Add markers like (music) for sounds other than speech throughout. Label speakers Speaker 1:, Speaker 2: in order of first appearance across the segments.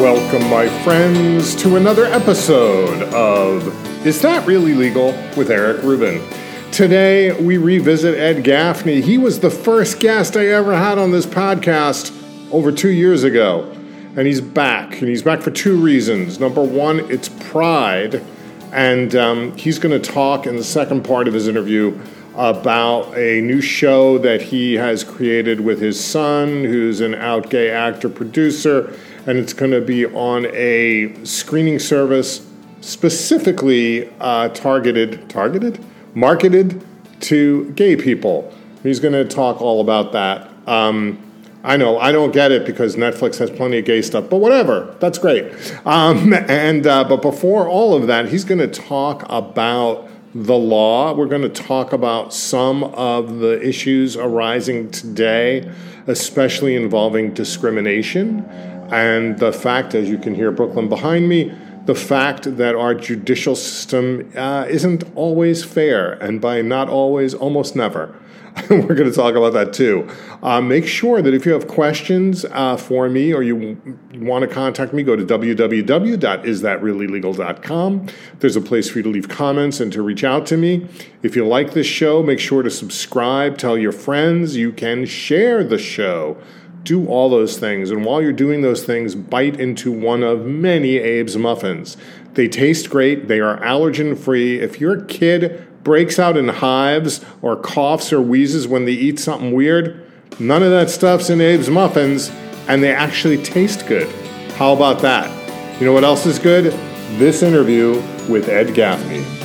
Speaker 1: Welcome, my friends, to another episode of Is That Really Legal with Eric Rubin. Today, we revisit Ed Gaffney. He was the first guest I ever had on this podcast over two years ago. And he's back. And he's back for two reasons. Number one, it's pride. And um, he's going to talk in the second part of his interview about a new show that he has created with his son, who's an out gay actor producer and it's going to be on a screening service specifically uh, targeted, targeted, marketed to gay people. He's going to talk all about that. Um, I know I don't get it because Netflix has plenty of gay stuff, but whatever, that's great. Um, (laughs) and uh, but before all of that, he's going to talk about the law. We're going to talk about some of the issues arising today, especially involving discrimination and the fact, as you can hear Brooklyn behind me, the fact that our judicial system uh, isn't always fair, and by not always, almost never. (laughs) We're going to talk about that too. Uh, make sure that if you have questions uh, for me or you, you want to contact me, go to www.isthatreallylegal.com. There's a place for you to leave comments and to reach out to me. If you like this show, make sure to subscribe, tell your friends. You can share the show do all those things. And while you're doing those things, bite into one of many Abe's muffins. They taste great, they are allergen free. If your kid breaks out in hives or coughs or wheezes when they eat something weird, none of that stuff's in Abe's muffins, and they actually taste good. How about that? You know what else is good? This interview with Ed Gaffney.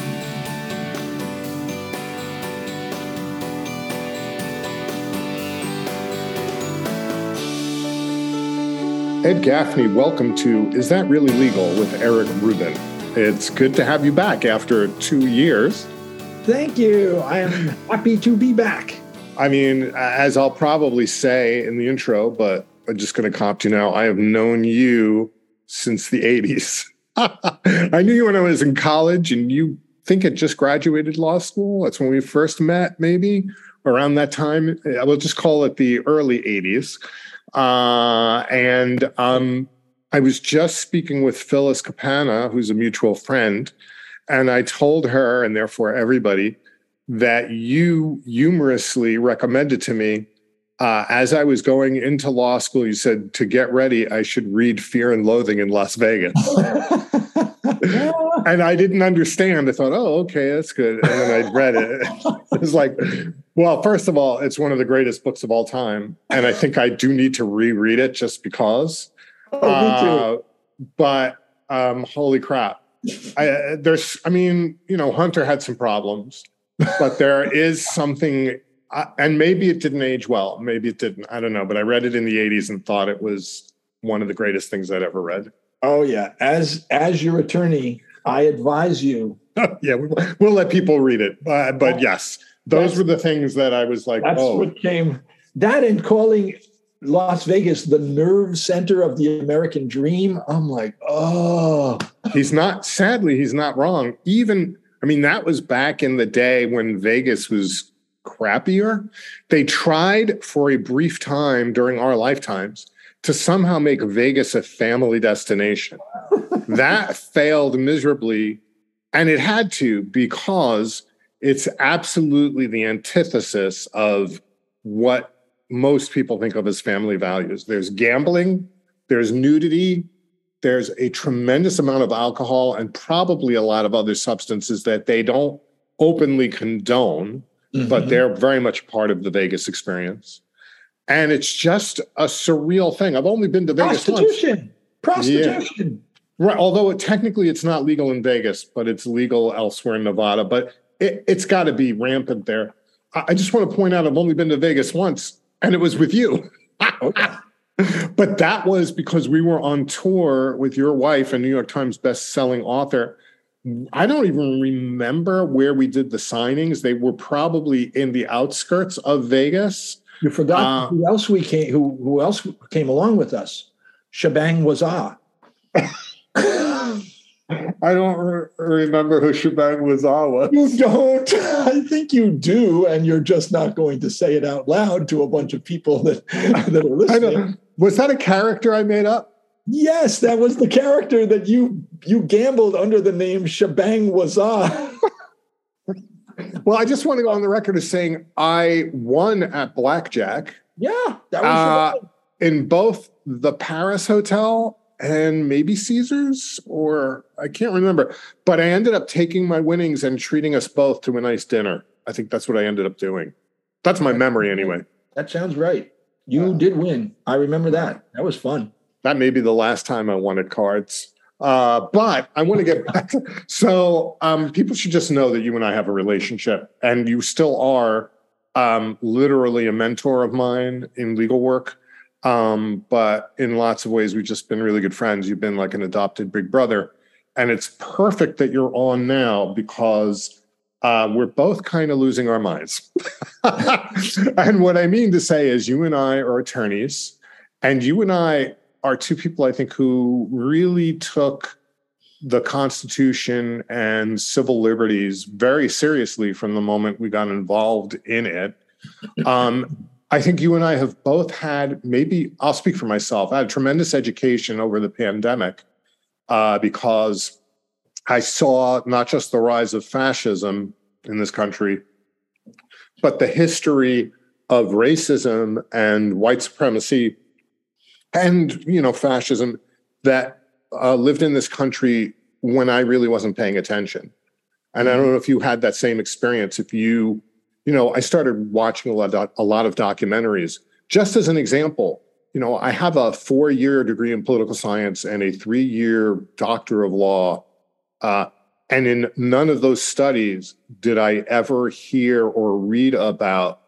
Speaker 1: Ed Gaffney, welcome to Is That Really Legal with Eric Rubin. It's good to have you back after two years.
Speaker 2: Thank you. I am happy to be back.
Speaker 1: I mean, as I'll probably say in the intro, but I'm just going to comp you now. I have known you since the 80s. (laughs) I knew you when I was in college, and you think it just graduated law school. That's when we first met, maybe around that time. I will just call it the early 80s. Uh, and um, I was just speaking with Phyllis Capana, who's a mutual friend, and I told her, and therefore everybody, that you humorously recommended to me uh, as I was going into law school. You said to get ready, I should read Fear and Loathing in Las Vegas. (laughs) (laughs) and I didn't understand. I thought, oh, okay, that's good. And then I read it. (laughs) it was like, well, first of all, it's one of the greatest books of all time. And I think I do need to reread it just because.
Speaker 2: Oh. Uh,
Speaker 1: but um, holy crap. I, there's, I mean, you know, Hunter had some problems, but there is something, uh, and maybe it didn't age well. Maybe it didn't. I don't know. But I read it in the 80s and thought it was one of the greatest things I'd ever read.
Speaker 2: Oh yeah, as as your attorney, I advise you. (laughs)
Speaker 1: yeah, we'll let people read it, uh, but yes, those were the things that I was like.
Speaker 2: That's
Speaker 1: oh.
Speaker 2: what came. That and calling Las Vegas the nerve center of the American dream. I'm like, oh.
Speaker 1: He's not. Sadly, he's not wrong. Even I mean, that was back in the day when Vegas was crappier. They tried for a brief time during our lifetimes to somehow make Vegas a family destination. (laughs) that failed miserably. And it had to because it's absolutely the antithesis of what most people think of as family values. There's gambling, there's nudity, there's a tremendous amount of alcohol, and probably a lot of other substances that they don't openly condone, mm-hmm. but they're very much part of the Vegas experience and it's just a surreal thing. I've only been to Vegas
Speaker 2: prostitution,
Speaker 1: once.
Speaker 2: prostitution.
Speaker 1: Yeah. Right. Although it, technically it's not legal in Vegas, but it's legal elsewhere in Nevada. But it, has got to be rampant there. I, I just want to point out I've only been to Vegas once, and it was with you. (laughs) but that was because we were on tour with your wife, a New York Times best-selling author. I don't even remember where we did the signings. They were probably in the outskirts of Vegas
Speaker 2: you forgot uh, who else we came who who else came along with us? Shebang Wazah.
Speaker 1: I don't re- remember who Shebang Wazah was.
Speaker 2: You don't? (laughs) I think you do, and you're just not going to say it out loud to a bunch of people that, that are listening.
Speaker 1: Was that a character I made up?
Speaker 2: Yes, that was the character that you you gambled under the name Shebang Wazah. (laughs)
Speaker 1: well, I just want to go on the record as saying I won at blackjack.
Speaker 2: Yeah, that was uh,
Speaker 1: in both the Paris Hotel and maybe Caesars, or I can't remember. But I ended up taking my winnings and treating us both to a nice dinner. I think that's what I ended up doing. That's my memory, anyway.
Speaker 2: That sounds right. You uh, did win. I remember that. That was fun.
Speaker 1: That may be the last time I wanted cards. Uh, but I want to get (laughs) back. To, so um, people should just know that you and I have a relationship, and you still are um, literally a mentor of mine in legal work. Um, but in lots of ways, we've just been really good friends. You've been like an adopted big brother. And it's perfect that you're on now because uh, we're both kind of losing our minds. (laughs) and what I mean to say is, you and I are attorneys, and you and I are two people, I think, who really took the Constitution and civil liberties very seriously from the moment we got involved in it. Um, I think you and I have both had maybe I'll speak for myself. I had tremendous education over the pandemic uh, because I saw not just the rise of fascism in this country, but the history of racism and white supremacy and you know fascism that uh, lived in this country when I really wasn't paying attention. And I don't know if you had that same experience. If you you know, I started watching a lot, of, a lot of documentaries. Just as an example, you know, I have a four year degree in political science and a three year doctor of law. Uh, and in none of those studies did I ever hear or read about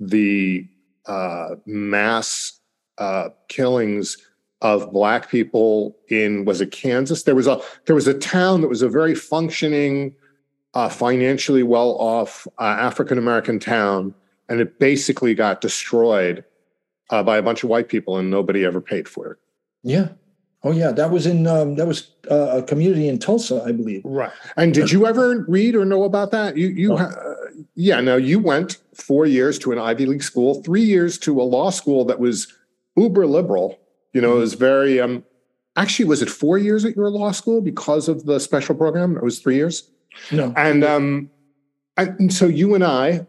Speaker 1: the uh, mass uh, killings of black people in was it Kansas? There was a there was a town that was a very functioning a financially well off uh, African American town, and it basically got destroyed uh, by a bunch of white people, and nobody ever paid for it.
Speaker 2: Yeah. Oh yeah, that was in um, that was uh, a community in Tulsa, I believe.
Speaker 1: Right. And did you ever read or know about that? You you uh, yeah. Now you went four years to an Ivy League school, three years to a law school that was uber liberal. You know, mm-hmm. it was very um. Actually, was it four years at your law school because of the special program? It was three years.
Speaker 2: No.
Speaker 1: And um, and so you and I,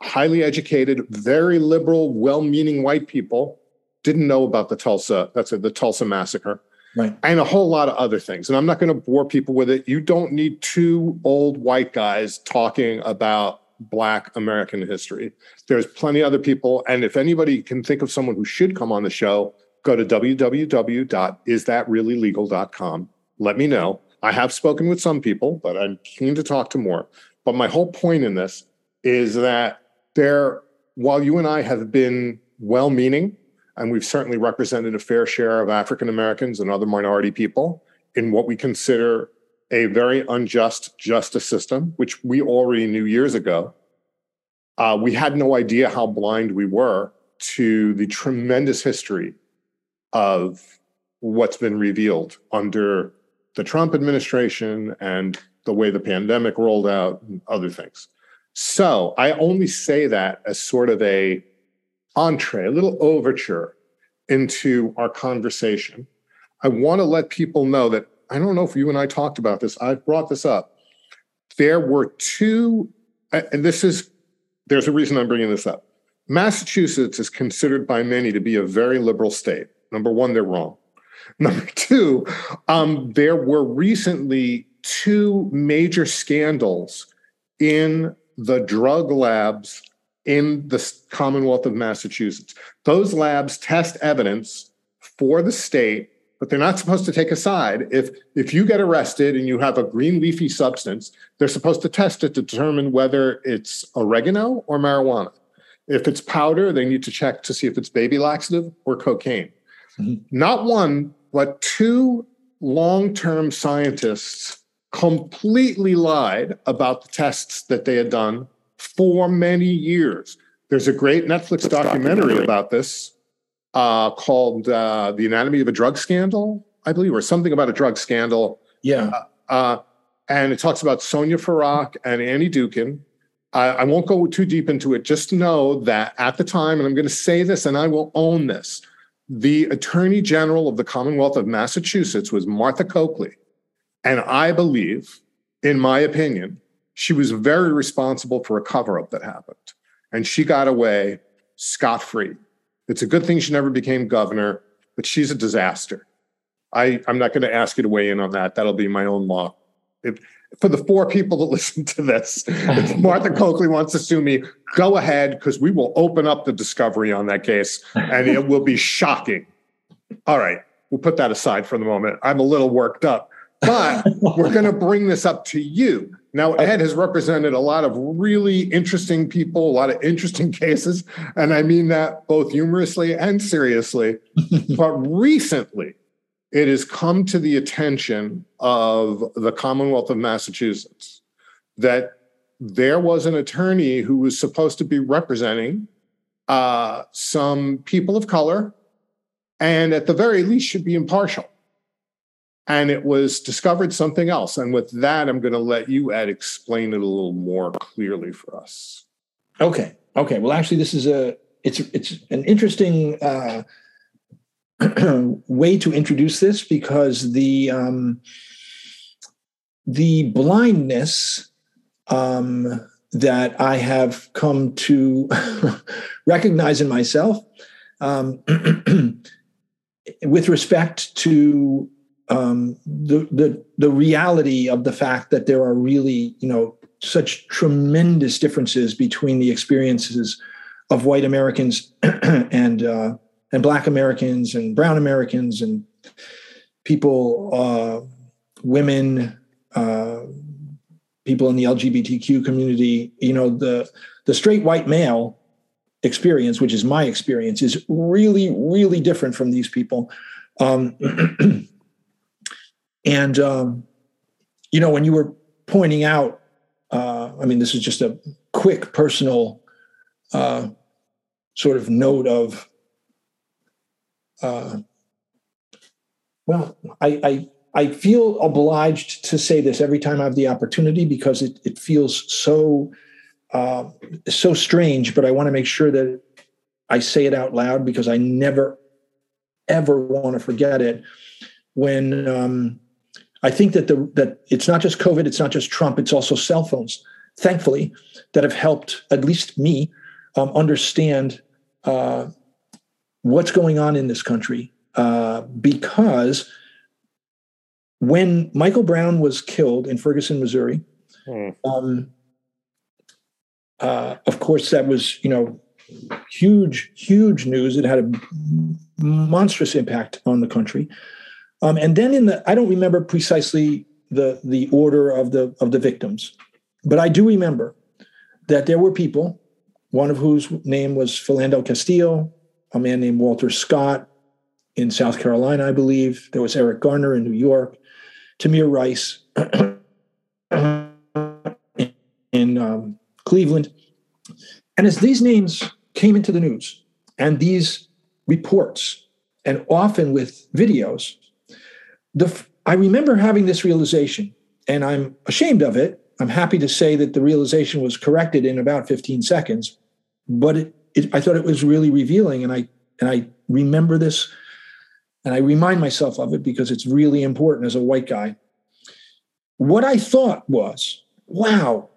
Speaker 1: highly educated, very liberal, well-meaning white people, didn't know about the Tulsa. That's a, the Tulsa massacre.
Speaker 2: Right.
Speaker 1: And a whole lot of other things. And I'm not going to bore people with it. You don't need two old white guys talking about Black American history. There's plenty of other people. And if anybody can think of someone who should come on the show, go to www.isthatreallylegal.com. Let me know. I have spoken with some people, but I'm keen to talk to more. But my whole point in this is that there, while you and I have been well meaning, and we've certainly represented a fair share of African Americans and other minority people in what we consider a very unjust justice system, which we already knew years ago. Uh, we had no idea how blind we were to the tremendous history of what's been revealed under the Trump administration and the way the pandemic rolled out and other things. So I only say that as sort of a entree, a little overture into our conversation. I want to let people know that I don't know if you and I talked about this. I've brought this up. There were two, and this is, there's a reason I'm bringing this up. Massachusetts is considered by many to be a very liberal state. Number one, they're wrong. (laughs) Number two, um, there were recently two major scandals in the drug labs in the Commonwealth of Massachusetts. Those labs test evidence for the state, but they're not supposed to take a side. If if you get arrested and you have a green leafy substance, they're supposed to test it to determine whether it's oregano or marijuana. If it's powder, they need to check to see if it's baby laxative or cocaine. Mm-hmm. Not one, but two long term scientists completely lied about the tests that they had done for many years. There's a great Netflix documentary about this uh, called uh, The Anatomy of a Drug Scandal, I believe, or something about a drug scandal.
Speaker 2: Yeah.
Speaker 1: Uh, uh and it talks about Sonia Farak and Annie Dookhan. I, I won't go too deep into it. Just know that at the time, and I'm going to say this and I will own this, the Attorney General of the Commonwealth of Massachusetts was Martha Coakley. And I believe, in my opinion, she was very responsible for a cover up that happened. And she got away scot free. It's a good thing she never became governor, but she's a disaster. I, I'm not going to ask you to weigh in on that. That'll be my own law. If, for the four people that (laughs) listen to this, if (laughs) Martha Coakley wants to sue me, go ahead because we will open up the discovery on that case and it will be shocking. All right, we'll put that aside for the moment. I'm a little worked up, but (laughs) we're going to bring this up to you. Now, Ed has represented a lot of really interesting people, a lot of interesting (laughs) cases, and I mean that both humorously and seriously. (laughs) but recently, it has come to the attention of the Commonwealth of Massachusetts that there was an attorney who was supposed to be representing uh, some people of color and at the very least should be impartial. And it was discovered something else. And with that, I'm going to let you, Ed, explain it a little more clearly for us.
Speaker 2: Okay. Okay. Well, actually, this is a it's it's an interesting uh, (clears throat) way to introduce this because the um, the blindness um, that I have come to (laughs) recognize in myself um, (clears throat) with respect to um, the, the the reality of the fact that there are really you know such tremendous differences between the experiences of white Americans (clears throat) and uh, and Black Americans and Brown Americans and people, uh, women, uh, people in the LGBTQ community. You know, the the straight white male experience, which is my experience, is really, really different from these people. Um, (clears throat) and um, you know, when you were pointing out, uh, I mean, this is just a quick personal uh, sort of note of uh, well, I, I I feel obliged to say this every time I have the opportunity because it it feels so uh, so strange, but I want to make sure that I say it out loud because I never ever want to forget it. When um, I think that the that it's not just COVID, it's not just Trump, it's also cell phones. Thankfully, that have helped at least me um, understand uh, what's going on in this country uh, because when Michael Brown was killed in Ferguson, Missouri, hmm. um, uh, of course, that was you know huge, huge news. It had a monstrous impact on the country. Um, and then in the, I don't remember precisely the the order of the of the victims, but I do remember that there were people, one of whose name was Philando Castillo, a man named Walter Scott in South Carolina, I believe. There was Eric Garner in New York, Tamir Rice (clears throat) in um, Cleveland. And as these names came into the news and these reports, and often with videos, the, I remember having this realization, and I'm ashamed of it. I'm happy to say that the realization was corrected in about 15 seconds, but it, it, I thought it was really revealing, and I and I remember this, and I remind myself of it because it's really important as a white guy. What I thought was, wow,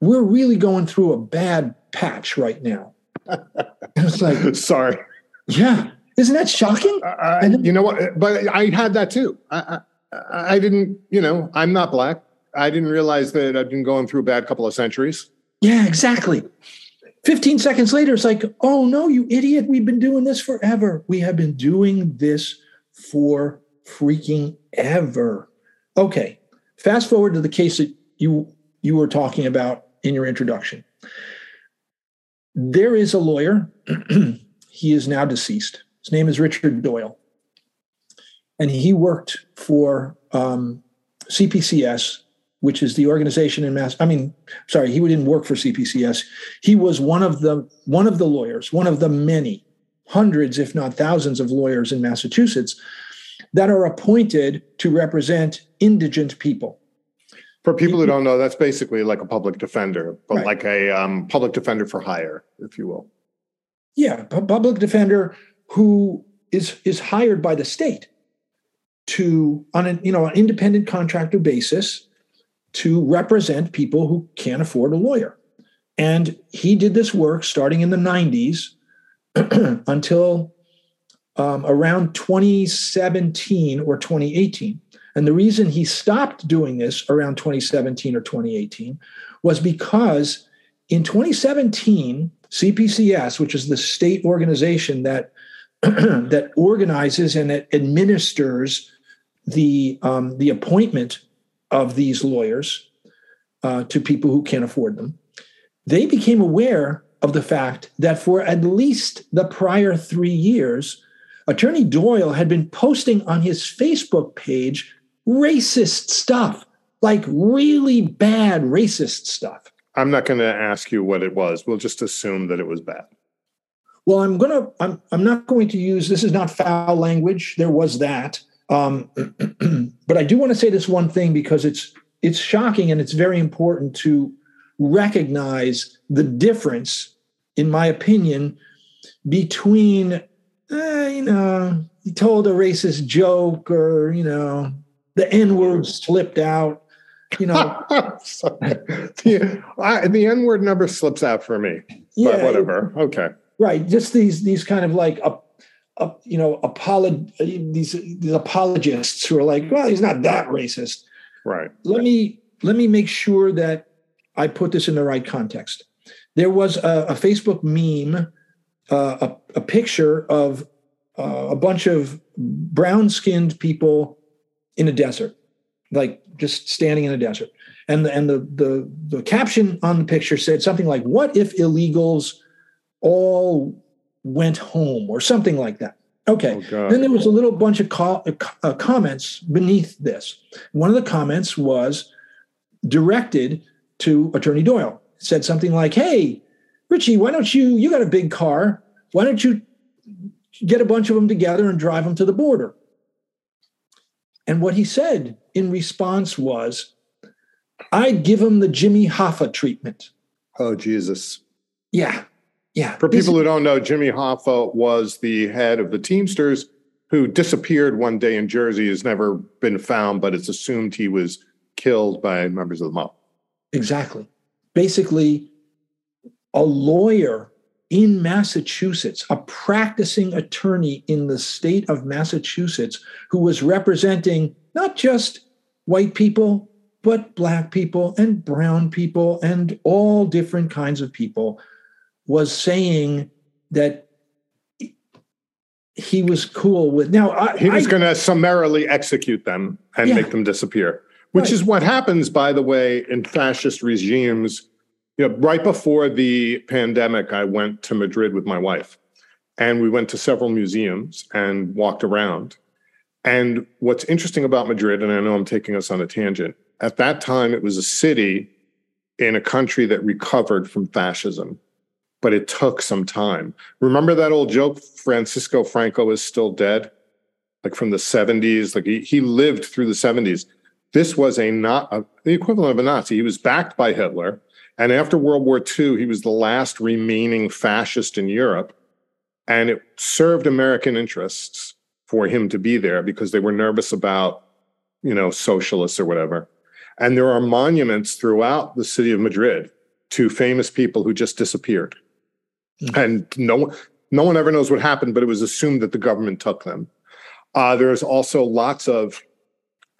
Speaker 2: we're really going through a bad patch right now. (laughs)
Speaker 1: it's like, sorry,
Speaker 2: yeah, isn't that shocking?
Speaker 1: I, you know what? But I had that too. I, I, I didn't, you know, I'm not black. I didn't realize that I'd been going through a bad couple of centuries.
Speaker 2: Yeah, exactly. 15 seconds later, it's like, oh no, you idiot. We've been doing this forever. We have been doing this for freaking ever. Okay. Fast forward to the case that you you were talking about in your introduction. There is a lawyer. (clears throat) he is now deceased. His name is Richard Doyle. And he worked for um, CPCS which is the organization in mass i mean sorry he didn't work for cpcs he was one of the one of the lawyers one of the many hundreds if not thousands of lawyers in massachusetts that are appointed to represent indigent people
Speaker 1: for people who don't know that's basically like a public defender but right. like a um, public defender for hire if you will
Speaker 2: yeah a public defender who is is hired by the state to on an you know an independent contractor basis to represent people who can't afford a lawyer. And he did this work starting in the 90s (clears throat) until um, around 2017 or 2018. And the reason he stopped doing this around 2017 or 2018 was because in 2017, CPCS, which is the state organization that (clears throat) that organizes and that administers the um, the appointment of these lawyers uh, to people who can't afford them, they became aware of the fact that for at least the prior three years, Attorney Doyle had been posting on his Facebook page racist stuff, like really bad racist stuff.
Speaker 1: I'm not going to ask you what it was. We'll just assume that it was bad.
Speaker 2: Well, I'm going to, I'm, I'm not going to use, this is not foul language. There was that. Um, (clears throat) but I do want to say this one thing because it's, it's shocking and it's very important to recognize the difference, in my opinion, between, uh, you know, he told a racist joke or, you know, the N word slipped out. You know, (laughs)
Speaker 1: the, I, the N word never slips out for me. Yeah, but whatever. Okay.
Speaker 2: Right. Just these these kind of like a, a you know apolog these these apologists who are like, well, he's not that racist.
Speaker 1: Right.
Speaker 2: Let me let me make sure that I put this in the right context. There was a, a Facebook meme, uh, a, a, picture of uh, a bunch of brown skinned people in a desert, like just standing in a desert. And the, and the, the, the caption on the picture said something like, What if illegals all went home or something like that? Okay. Oh, then there was a little bunch of co- uh, comments beneath this. One of the comments was directed to Attorney Doyle. It said something like, Hey, Richie, why don't you, you got a big car. Why don't you get a bunch of them together and drive them to the border? And what he said in response was, I'd give him the Jimmy Hoffa treatment.
Speaker 1: Oh, Jesus.
Speaker 2: Yeah. Yeah.
Speaker 1: For people who don't know, Jimmy Hoffa was the head of the Teamsters who disappeared one day in Jersey, has never been found, but it's assumed he was killed by members of the mob.
Speaker 2: Exactly. Basically, a lawyer in Massachusetts, a practicing attorney in the state of Massachusetts who was representing not just white people, but black people and brown people and all different kinds of people, was saying that he was cool with. Now, I,
Speaker 1: he was going to summarily execute them and yeah. make them disappear, which right. is what happens, by the way, in fascist regimes you know, right before the pandemic, I went to Madrid with my wife, and we went to several museums and walked around. And what's interesting about Madrid, and I know I'm taking us on a tangent, at that time it was a city in a country that recovered from fascism, but it took some time. Remember that old joke, Francisco Franco is still dead? Like from the 70s, like he, he lived through the 70s. This was a not a, the equivalent of a Nazi. He was backed by Hitler and after World War II, he was the last remaining fascist in Europe. And it served American interests for him to be there because they were nervous about, you know, socialists or whatever. And there are monuments throughout the city of Madrid to famous people who just disappeared. Mm-hmm. And no, no one ever knows what happened, but it was assumed that the government took them. Uh, there's also lots of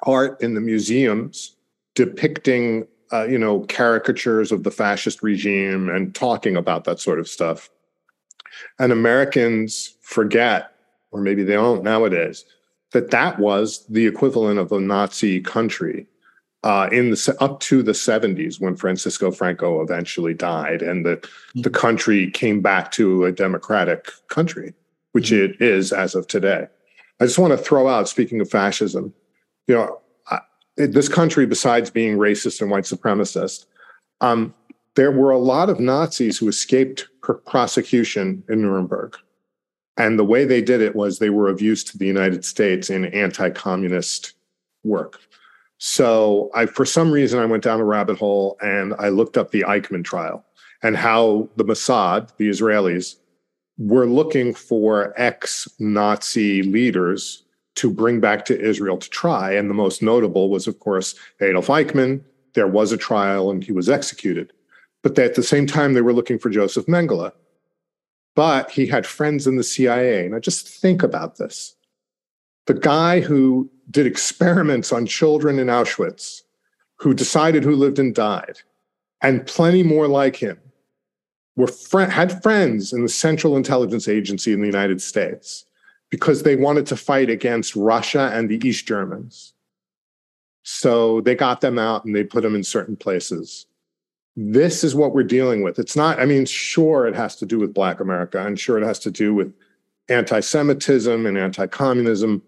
Speaker 1: art in the museums depicting uh, you know, caricatures of the fascist regime and talking about that sort of stuff. And Americans forget, or maybe they don't nowadays, that that was the equivalent of a Nazi country uh, in the up to the 70s when Francisco Franco eventually died, and the mm-hmm. the country came back to a democratic country, which mm-hmm. it is as of today. I just want to throw out, speaking of fascism, you know, this country, besides being racist and white supremacist, um, there were a lot of Nazis who escaped pr- prosecution in Nuremberg. And the way they did it was they were of use to the United States in anti communist work. So I, for some reason, I went down a rabbit hole and I looked up the Eichmann trial and how the Mossad, the Israelis, were looking for ex Nazi leaders to bring back to Israel to try. And the most notable was, of course, Adolf Eichmann. There was a trial and he was executed. But at the same time, they were looking for Joseph Mengele. But he had friends in the CIA. Now, just think about this. The guy who did experiments on children in Auschwitz, who decided who lived and died, and plenty more like him, were fr- had friends in the Central Intelligence Agency in the United States because they wanted to fight against Russia and the East Germans. So they got them out and they put them in certain places. This is what we're dealing with. It's not, I mean, sure, it has to do with Black America, and sure, it has to do with anti Semitism and anti communism.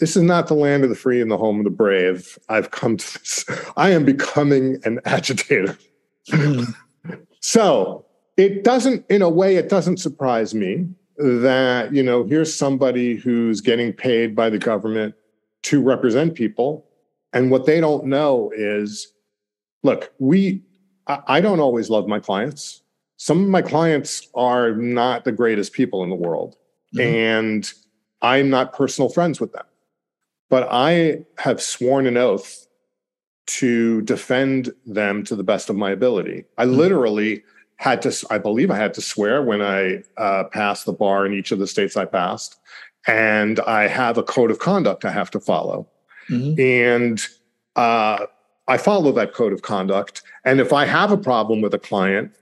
Speaker 1: This is not the land of the free and the home of the brave. I've come to this. I am becoming an agitator. so it doesn't, in a way, it doesn't surprise me that you know here's somebody who's getting paid by the government to represent people and what they don't know is look we i don't always love my clients some of my clients are not the greatest people in the world mm-hmm. and i'm not personal friends with them but i have sworn an oath to defend them to the best of my ability i mm-hmm. literally had to, I believe I had to swear when I uh, passed the bar in each of the states I passed. And I have a code of conduct I have to follow. Mm-hmm. And uh, I follow that code of conduct. And if I have a problem with a client,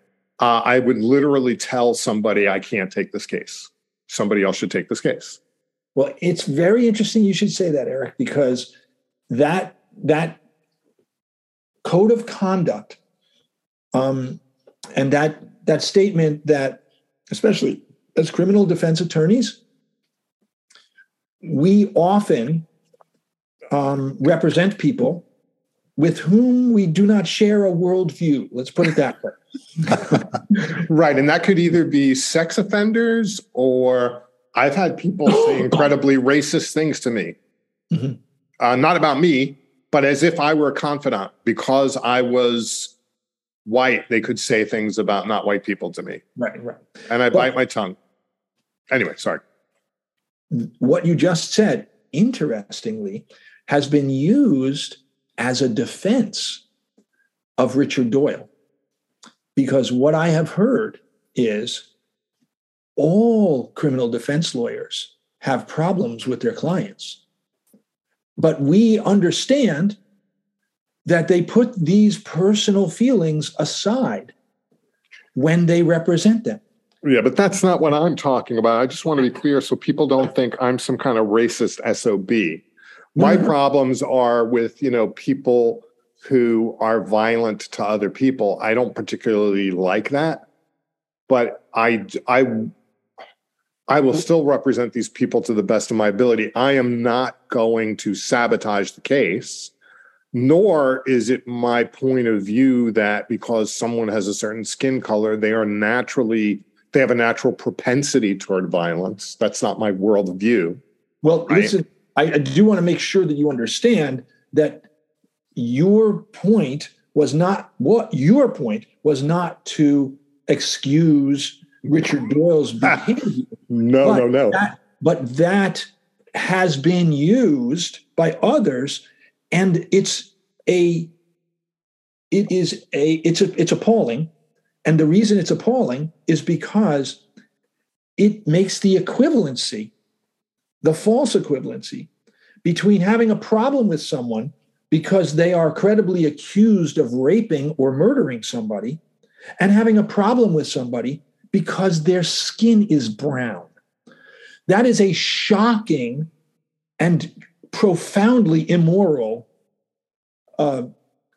Speaker 1: uh, I would literally tell somebody I can't take this case. Somebody else should take this case.
Speaker 2: Well, it's very interesting you should say that, Eric, because that that code of conduct um, and that that statement that especially as criminal defense attorneys we often um, represent people with whom we do not share a worldview. Let's put it that way. (laughs)
Speaker 1: Right and that could either be sex offenders or i've had people say (gasps) incredibly racist things to me mm-hmm. uh, not about me but as if i were a confidant because i was white, they could say things about not white people to me.
Speaker 2: Right, right.
Speaker 1: And I bite my tongue. Anyway, sorry.
Speaker 2: What you just said, interestingly, has been used as a defense of Richard Doyle. Because what I have heard is all criminal defense lawyers have problems with their clients. But we understand that they put these personal feelings aside when they represent them.
Speaker 1: Yeah, but that's not what I'm talking about. I just want to be clear so people don't think I'm some kind of racist SOB. My mm-hmm. problems are with, you know, people who are violent to other people. I don't particularly like that, but I I I will mm-hmm. still represent these people to the best of my ability. I am not going to sabotage the case nor is it my point of view that because someone has a certain skin color, they are naturally they have a natural propensity toward violence. That's not my worldview.
Speaker 2: Well, right? listen, I, I do want to make sure that you understand that your point was not what your point was not to excuse Richard Doyle's (laughs) behavior.
Speaker 1: no, no, no.
Speaker 2: That, but that has been used by others and it's a it is a it's a it's appalling and the reason it's appalling is because it makes the equivalency the false equivalency between having a problem with someone because they are credibly accused of raping or murdering somebody and having a problem with somebody because their skin is brown. That is a shocking and profoundly immoral uh,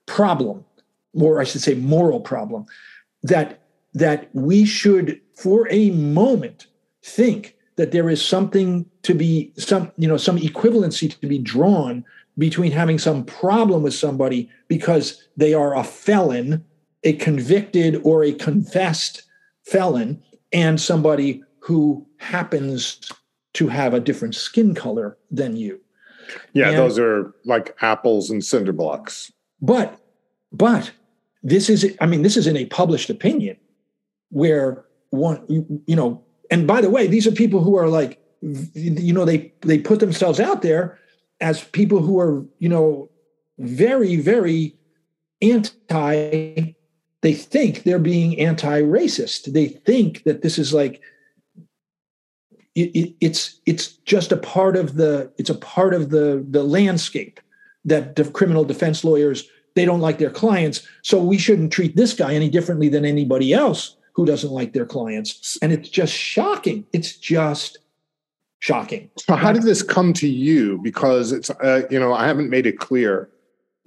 Speaker 2: problem, or I should say, moral problem, that that we should, for a moment, think that there is something to be some you know some equivalency to be drawn between having some problem with somebody because they are a felon, a convicted or a confessed felon, and somebody who happens to have a different skin color than you.
Speaker 1: Yeah, and, those are like apples and cinder blocks.
Speaker 2: But, but this is, I mean, this is in a published opinion where one, you, you know, and by the way, these are people who are like, you know, they they put themselves out there as people who are, you know, very, very anti. They think they're being anti-racist. They think that this is like it, it, it's it's just a part of the it's a part of the the landscape that the criminal defense lawyers they don't like their clients. So we shouldn't treat this guy any differently than anybody else who doesn't like their clients. And it's just shocking. It's just shocking.
Speaker 1: So how did this come to you? Because it's uh, you know i haven't made it clear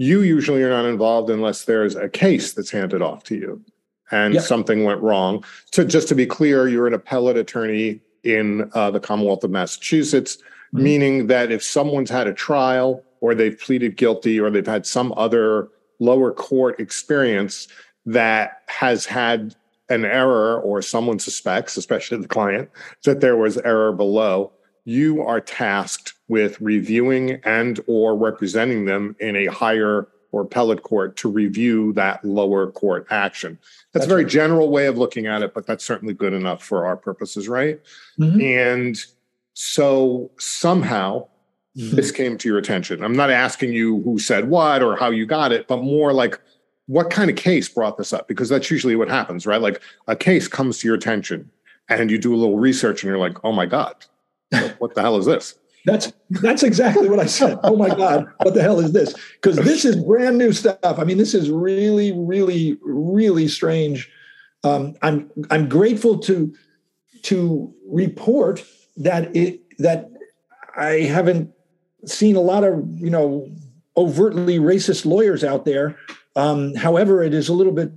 Speaker 1: you usually are not involved unless there's a case that's handed off to you and yep. something went wrong so just to be clear you're an appellate attorney in uh, the commonwealth of massachusetts mm-hmm. meaning that if someone's had a trial or they've pleaded guilty or they've had some other lower court experience that has had an error or someone suspects, especially the client, that there was error below, you are tasked with reviewing and or representing them in a higher or appellate court to review that lower court action. That's, that's a very right. general way of looking at it, but that's certainly good enough for our purposes, right? Mm-hmm. And so somehow mm-hmm. this came to your attention? I'm not asking you who said what or how you got it, but more like what kind of case brought this up? Because that's usually what happens, right? Like a case comes to your attention and you do a little research and you're like, oh my God, what the hell is this?
Speaker 2: That's that's exactly what I said. Oh my God, what the hell is this? Because this is brand new stuff. I mean, this is really, really, really strange. Um, I'm I'm grateful to to report that it that I haven't seen a lot of you know overtly racist lawyers out there. Um, however, it is a little bit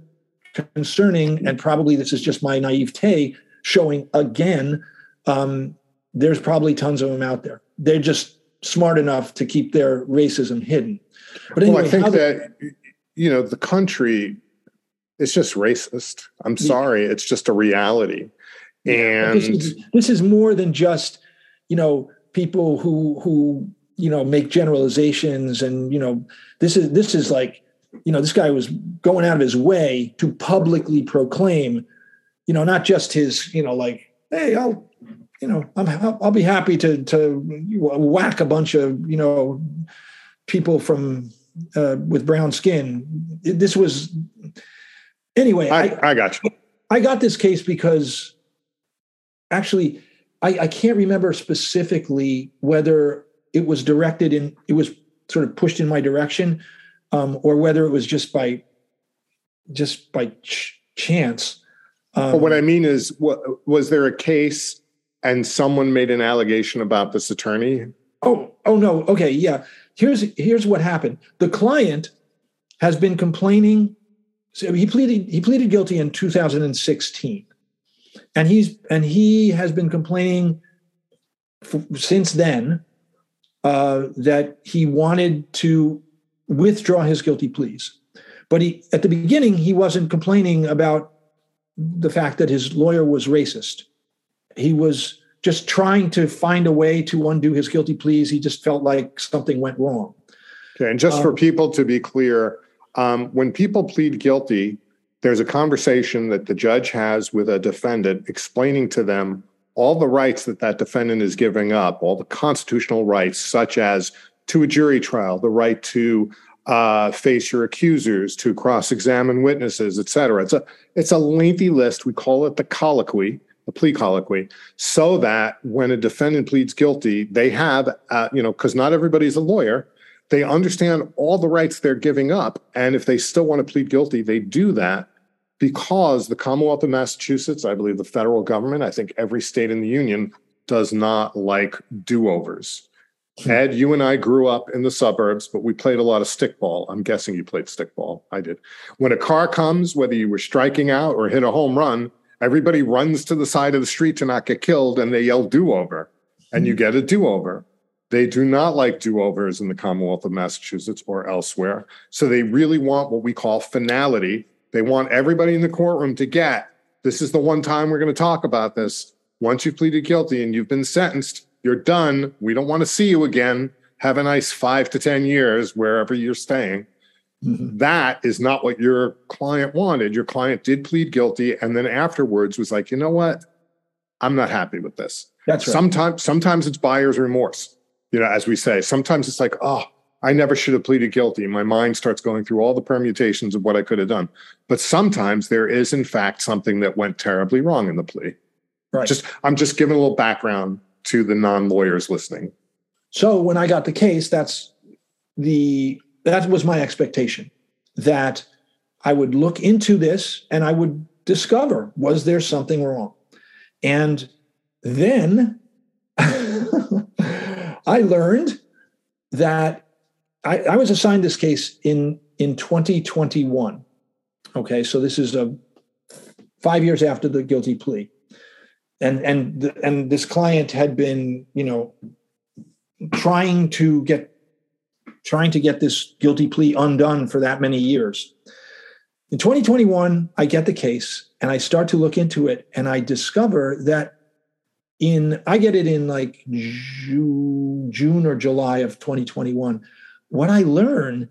Speaker 2: concerning, and probably this is just my naivete showing again. Um, there's probably tons of them out there. They're just smart enough to keep their racism hidden.
Speaker 1: But anyway, well, I think that you know the country is just racist. I'm sorry, yeah. it's just a reality. And
Speaker 2: this is, this is more than just you know people who who you know make generalizations and you know this is this is like you know this guy was going out of his way to publicly proclaim you know not just his you know like hey i'll you know i'm i'll be happy to to whack a bunch of you know people from uh, with brown skin. This was anyway
Speaker 1: I, I, I got you.
Speaker 2: I got this case because actually I, I can't remember specifically whether it was directed in it was sort of pushed in my direction um, or whether it was just by just by ch- chance.
Speaker 1: Um, but what i mean is what was there a case and someone made an allegation about this attorney?
Speaker 2: Oh oh no. Okay yeah. Here's here's what happened. The client has been complaining. So he pleaded he pleaded guilty in 2016 and he's and he has been complaining since then uh, that he wanted to withdraw his guilty pleas. But he, at the beginning, he wasn't complaining about the fact that his lawyer was racist. He was just trying to find a way to undo his guilty pleas. He just felt like something went wrong.
Speaker 1: Okay, and just um, for people to be clear, um, when people plead guilty, there's a conversation that the judge has with a defendant explaining to them all the rights that that defendant is giving up, all the constitutional rights, such as to a jury trial, the right to uh, face your accusers, to cross-examine witnesses, et cetera. It's a it's a lengthy list. We call it the colloquy, the plea colloquy, so that when a defendant pleads guilty, they have, uh, you know, because not everybody's a lawyer. They understand all the rights they're giving up, and if they still want to plead guilty, they do that because the Commonwealth of Massachusetts, I believe the federal government, I think every state in the union does not like do overs. Ed, you and I grew up in the suburbs, but we played a lot of stickball. I'm guessing you played stickball. I did. When a car comes, whether you were striking out or hit a home run, everybody runs to the side of the street to not get killed and they yell do over, and you hmm. get a do over. They do not like do overs in the Commonwealth of Massachusetts or elsewhere. So they really want what we call finality, they want everybody in the courtroom to get this is the one time we're going to talk about this. Once you've pleaded guilty and you've been sentenced, you're done. We don't want to see you again. Have a nice five to 10 years wherever you're staying. Mm-hmm. That is not what your client wanted. Your client did plead guilty and then afterwards was like, you know what? I'm not happy with this.
Speaker 2: That's right.
Speaker 1: Sometimes, sometimes it's buyer's remorse. You know, as we say, sometimes it's like, oh, I never should have pleaded guilty. My mind starts going through all the permutations of what I could have done. But sometimes there is, in fact, something that went terribly wrong in the plea.
Speaker 2: Right.
Speaker 1: Just, I'm just giving a little background to the non-lawyers listening.
Speaker 2: So when I got the case, that's the that was my expectation that I would look into this and I would discover was there something wrong. And then (laughs) I learned that I, I, was assigned this case in in 2021. Okay, so this is a five years after the guilty plea, and and and this client had been you know trying to get trying to get this guilty plea undone for that many years. In 2021, I get the case and I start to look into it and I discover that in I get it in like June, June or July of 2021. What I learn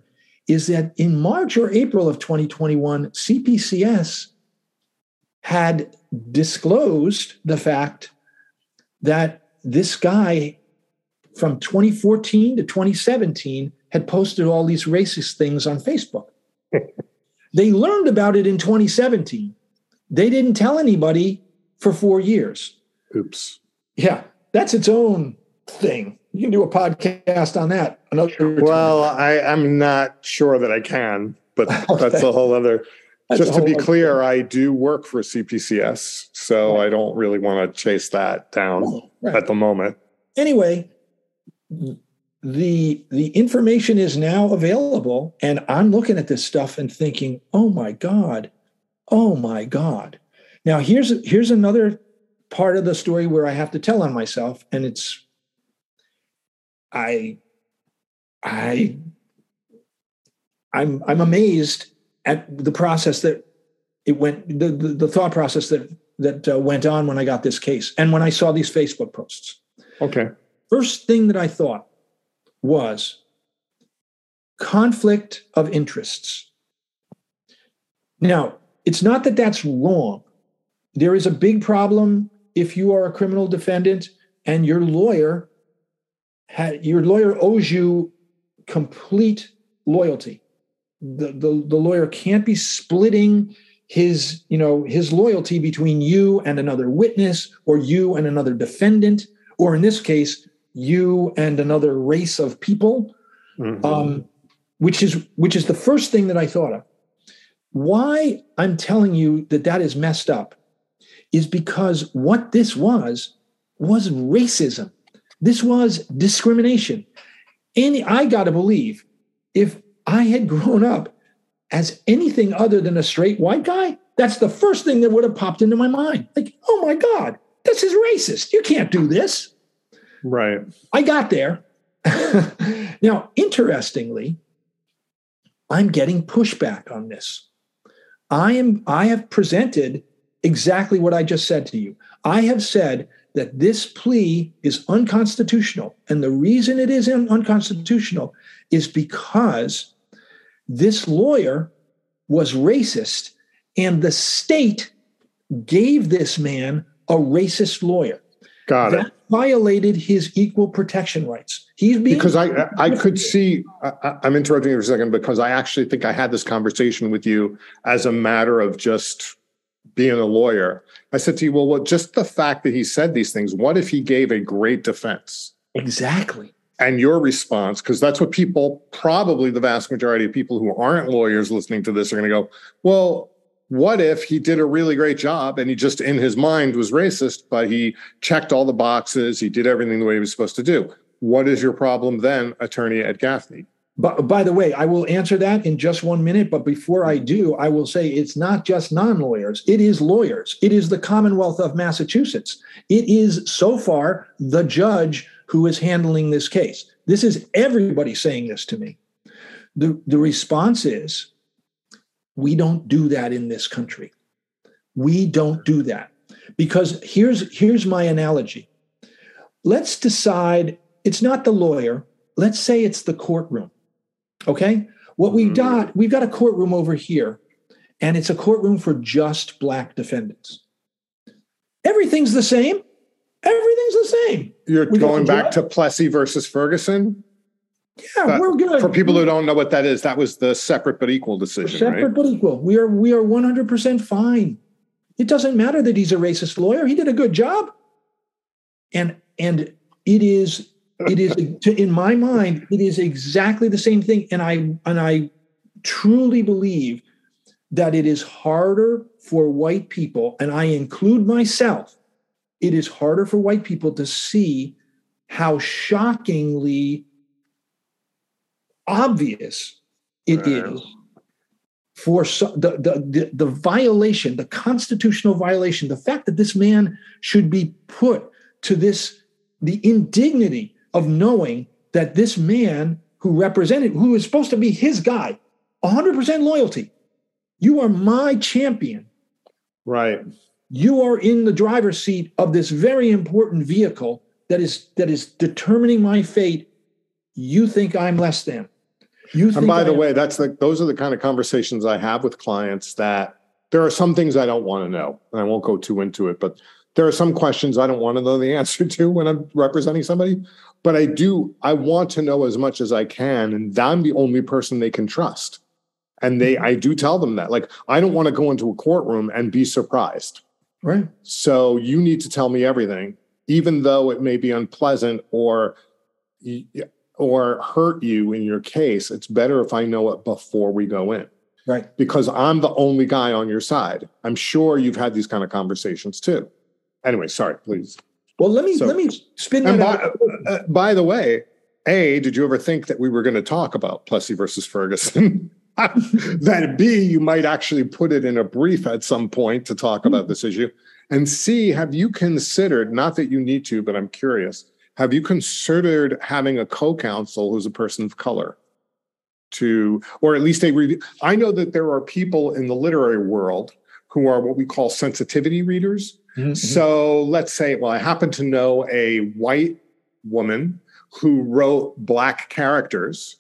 Speaker 2: is that in March or April of 2021, CPCS had disclosed the fact that this guy from 2014 to 2017 had posted all these racist things on Facebook. (laughs) they learned about it in 2017. They didn't tell anybody for four years.
Speaker 1: Oops.
Speaker 2: Yeah, that's its own thing. You can do a podcast on that.
Speaker 1: Another well, I, I'm not sure that I can, but (laughs) that's a whole other. That's just to be clear, thing. I do work for CPCS, so right. I don't really want to chase that down right. at the moment.
Speaker 2: Anyway, the the information is now available, and I'm looking at this stuff and thinking, "Oh my god, oh my god." Now here's here's another part of the story where I have to tell on myself, and it's I I I'm I'm amazed at the process that it went the the, the thought process that that uh, went on when I got this case and when I saw these Facebook posts.
Speaker 1: Okay.
Speaker 2: First thing that I thought was conflict of interests. Now, it's not that that's wrong. There is a big problem if you are a criminal defendant and your lawyer your lawyer owes you complete loyalty the, the, the lawyer can't be splitting his you know his loyalty between you and another witness or you and another defendant or in this case you and another race of people mm-hmm. um, which is which is the first thing that i thought of why i'm telling you that that is messed up is because what this was was racism. This was discrimination. And I got to believe if I had grown up as anything other than a straight white guy, that's the first thing that would have popped into my mind. Like, oh my God, this is racist. You can't do this.
Speaker 1: Right.
Speaker 2: I got there. (laughs) now, interestingly, I'm getting pushback on this. I am I have presented exactly what I just said to you. I have said that this plea is unconstitutional. And the reason it is unconstitutional is because this lawyer was racist and the state gave this man a racist lawyer.
Speaker 1: Got that it.
Speaker 2: Violated his equal protection rights.
Speaker 1: He's being because I I could see. I, I'm interrupting you for a second because I actually think I had this conversation with you as a matter of just being a lawyer, I said to you, well, well, just the fact that he said these things, what if he gave a great defense?
Speaker 2: Exactly.
Speaker 1: And your response, because that's what people, probably the vast majority of people who aren't lawyers listening to this are going to go, well, what if he did a really great job and he just in his mind was racist, but he checked all the boxes, he did everything the way he was supposed to do? What is your problem then, attorney Ed Gaffney?
Speaker 2: But by the way, I will answer that in just one minute. But before I do, I will say it's not just non lawyers, it is lawyers. It is the Commonwealth of Massachusetts. It is so far the judge who is handling this case. This is everybody saying this to me. The, the response is we don't do that in this country. We don't do that. Because here's, here's my analogy. Let's decide it's not the lawyer, let's say it's the courtroom Okay. What we've mm-hmm. got, we've got a courtroom over here, and it's a courtroom for just black defendants. Everything's the same. Everything's the same.
Speaker 1: You're
Speaker 2: We
Speaker 1: going back to Plessy versus Ferguson.
Speaker 2: Yeah,
Speaker 1: That-
Speaker 2: we're good.
Speaker 1: For people who don't know what that is, that was the separate but equal decision,
Speaker 2: separate
Speaker 1: right?
Speaker 2: but equal. We are we are 100% fine. It doesn't matter that he's a racist lawyer. He did a good job. And and it is it is (laughs) to- in my mind it is exactly the same thing and I and I truly believe that it is harder for white people and I include myself it is harder for white people to see how shockingly obvious it is
Speaker 1: Right.
Speaker 2: for so, the, the, the, the violation, the constitutional violation, the fact that this man should be put to this, the indignity of knowing that this man who represented, who is supposed to be his guy, 100% loyalty, you are my champion.
Speaker 1: Right.
Speaker 2: You are in the driver's seat of this very important vehicle that is that is determining my fate. You think I'm less than. You
Speaker 1: And by the
Speaker 2: I-
Speaker 1: way, that's like those are the kind of conversations I have with clients that there are some things I don't want to know, and I won't go too into it, but there are some questions I don't want to know the (laughs) answer to when I'm representing somebody. But I do, I want to know as much as I can, and I'm the only person they can trust. And they, mm-hmm. I do tell them that. Like, I don't want to go into a courtroom and be surprised.
Speaker 2: right.
Speaker 1: So you need to tell me everything, even though it may be unpleasant or or hurt you in your case. It's better if I know it before we go in
Speaker 2: Right.
Speaker 1: because I'm the only guy on your side. I'm sure you've had these kind of conversations too. Anyway, sorry, please.
Speaker 2: Well, let me
Speaker 1: So-
Speaker 2: let me spin that
Speaker 1: by,
Speaker 2: out.
Speaker 1: uh, by the way, A, did you ever think that we were going to talk about Plessy versus Ferguson? (laughs) that B, you might actually put it in a brief at some point to talk about this issue. And C, have you considered, not that you need to, but I'm curious, have you considered having a co counsel who's a person of color? To, or at least a review. I know that there are people in the literary world who are what we call sensitivity readers.
Speaker 2: Mhm.
Speaker 1: So let's say, well, I happen to know a white woman who wrote black characters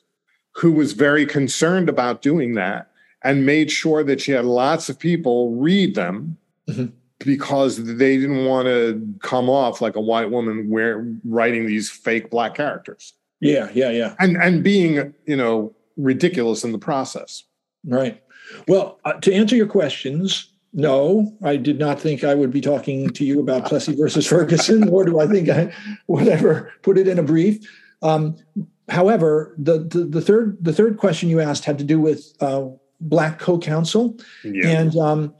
Speaker 1: who was very concerned about doing that and made sure that she had lots of people read them
Speaker 2: Mhm.
Speaker 1: Because they didn't want to come off like a white woman where writing these fake black characters
Speaker 2: Yeah, yeah, yeah.
Speaker 1: and and being you know ridiculous in the process
Speaker 2: Right. Well, uh, to answer your questions, no, I did not think I would be talking to you about Plessy (laughs) versus Ferguson, nor do I think I would ever put it in a brief. Um, however, the, the the third the third question you asked had to do with uh, black co-counsel,
Speaker 1: yeah
Speaker 2: and um,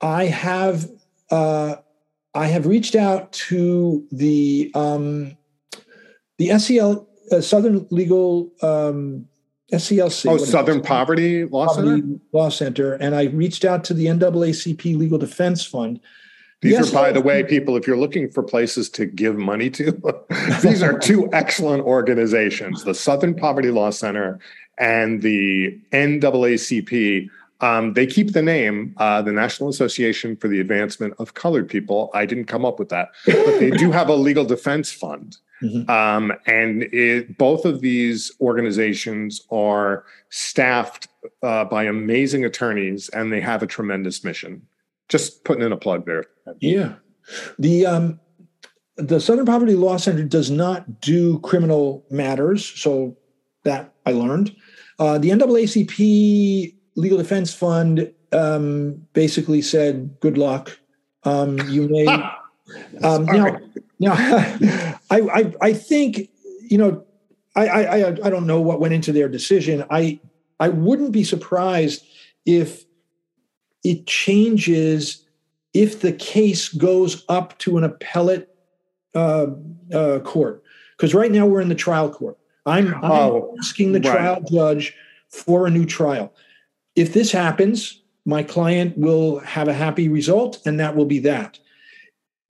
Speaker 2: I have uh, I have reached out to the um, the SEL uh, Southern Legal um, SCLC.
Speaker 1: oh
Speaker 2: what is it?
Speaker 1: southern poverty law center
Speaker 2: Law Center, and I reached out to the NAACP Legal Defense Fund.
Speaker 1: These
Speaker 2: Yes,
Speaker 1: are, by the way, people, if you're looking for places to give money to, (laughs) these are two (laughs) excellent organizations the Southern Poverty Law Center and the NAACP. Um, they keep the name, uh, the National Association for the Advancement of Colored People. I didn't come up with that, but they do have a legal defense fund.
Speaker 2: Mhm.
Speaker 1: Um, and it, both of these organizations are staffed uh, by amazing attorneys, and they have a tremendous mission. Just putting in a plug there.
Speaker 2: Yeah, the um, the Southern Poverty Law Center does not do criminal matters, so that I learned. Uh, the NAACP Legal Defense Fund um, basically said, "Good luck. Um, you may." (laughs) Um, now, now, (laughs) I, I, I think you know, I, I, I, I don't know what went into their decision. I, I wouldn't be surprised if it changes if the case goes up to an appellate uh, uh, court. Because right now we're in the trial court. I'm, I'm
Speaker 1: Oh,
Speaker 2: asking the
Speaker 1: right.
Speaker 2: trial judge for a new trial. If this happens, my client will have a happy result, and that will be that.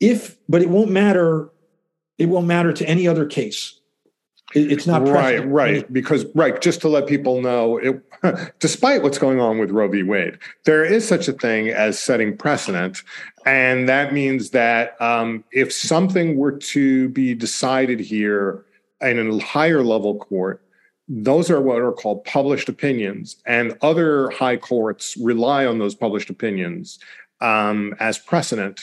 Speaker 2: If, but it won't matter. It won't matter to any other case. It- it's not
Speaker 1: right, right. Because right, just to let people know, it, (laughs) despite what's going on with Roe v. Wade, there is such a thing as setting precedent, and that means that um, if something were to be decided here in a higher level court, those are what are called published opinions, and other high courts rely on those published opinions um, as precedent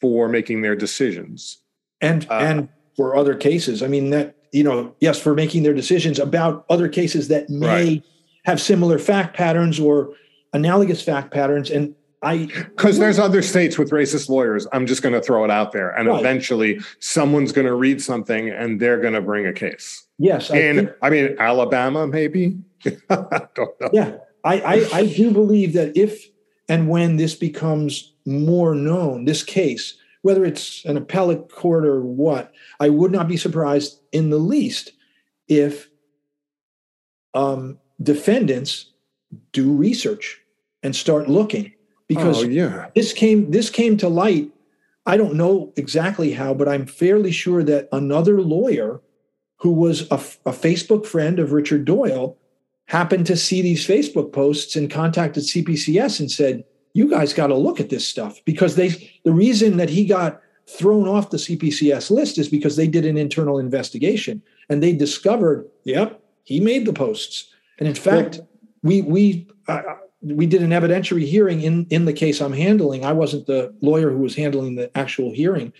Speaker 1: for making their decisions.
Speaker 2: And uh, and for other cases, I mean that you know, yes, for making their decisions about other cases that may right. have similar fact patterns or analogous fact patterns. And I
Speaker 1: because there's other states with racist lawyers. I'm just going to throw it out there, and right. eventually someone's going to read something and they're going to bring a case.
Speaker 2: Yes,
Speaker 1: and I, I mean Alabama, maybe. (laughs)
Speaker 2: I yeah, I, I I do believe that if and when this becomes more known, this case, whether it's an appellate court or what, I would not be surprised in the least if um, defendants do research and start looking because
Speaker 1: oh, yeah.
Speaker 2: this came this came to light. I don't know exactly how, but I'm fairly sure that another lawyer who was a, a Facebook friend of Richard Doyle happened to see these Facebook posts and contacted CPCS and said, "You guys got to look at this stuff because they the reason that he got thrown off the CPCS list is because they did an internal investigation and they discovered, yep, he made the posts. And in fact, we we uh, we did an evidentiary hearing in in the case I'm handling. I wasn't the lawyer who was handling the actual hearing,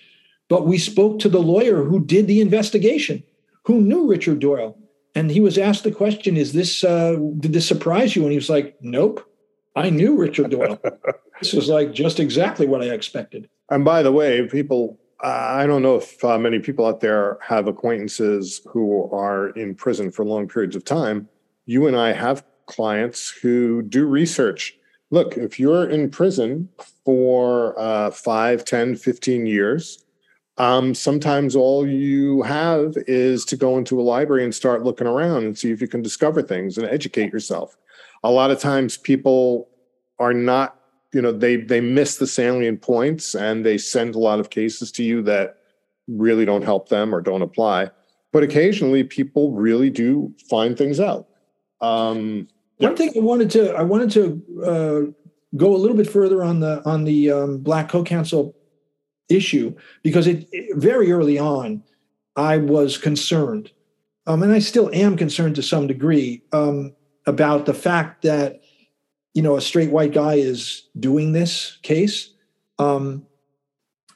Speaker 2: but we spoke to the lawyer who did the investigation, who knew Richard Doyle, and he was asked the question: "Is this uh, did this surprise you?" And he was like, "Nope, I knew Richard Doyle. (laughs) this is like just exactly what I expected."
Speaker 1: And by the way, people. I don't know if uh, many people out there have acquaintances who are in prison for long periods of time. You and I have clients who do research. Look, if you're in prison for uh, 5, 10, 15 years, um, sometimes all you have is to go into a library and start looking around and see if you can discover things and educate yourself. A lot of times people are not, you know, they they miss the salient points and they send a lot of cases to you that really don't help them or don't apply. But occasionally people really do find things out. Um,
Speaker 2: one thing I wanted to I wanted to uh, go a little bit further on the on the um, Black Co-Counsel issue because it, it, very early on I was concerned, um, and I still am concerned to some degree um, about the fact that you know a straight white guy is doing this case. Um,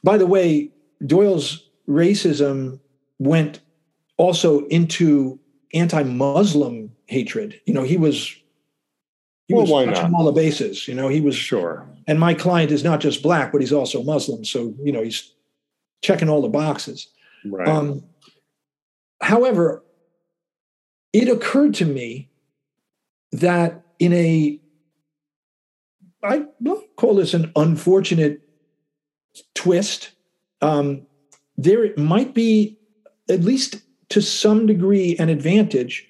Speaker 2: by the way, Doyle's racism went also into anti-Muslim hatred. You know, he was he well, was not? all the bases. You know, he was
Speaker 1: sure.
Speaker 2: And my client is not just black, but he's also Muslim. So you know, he's checking all the boxes.
Speaker 1: Right. Um,
Speaker 2: however, it occurred to me that in a I call this an unfortunate twist. Um, there might be, at least to some degree, an advantage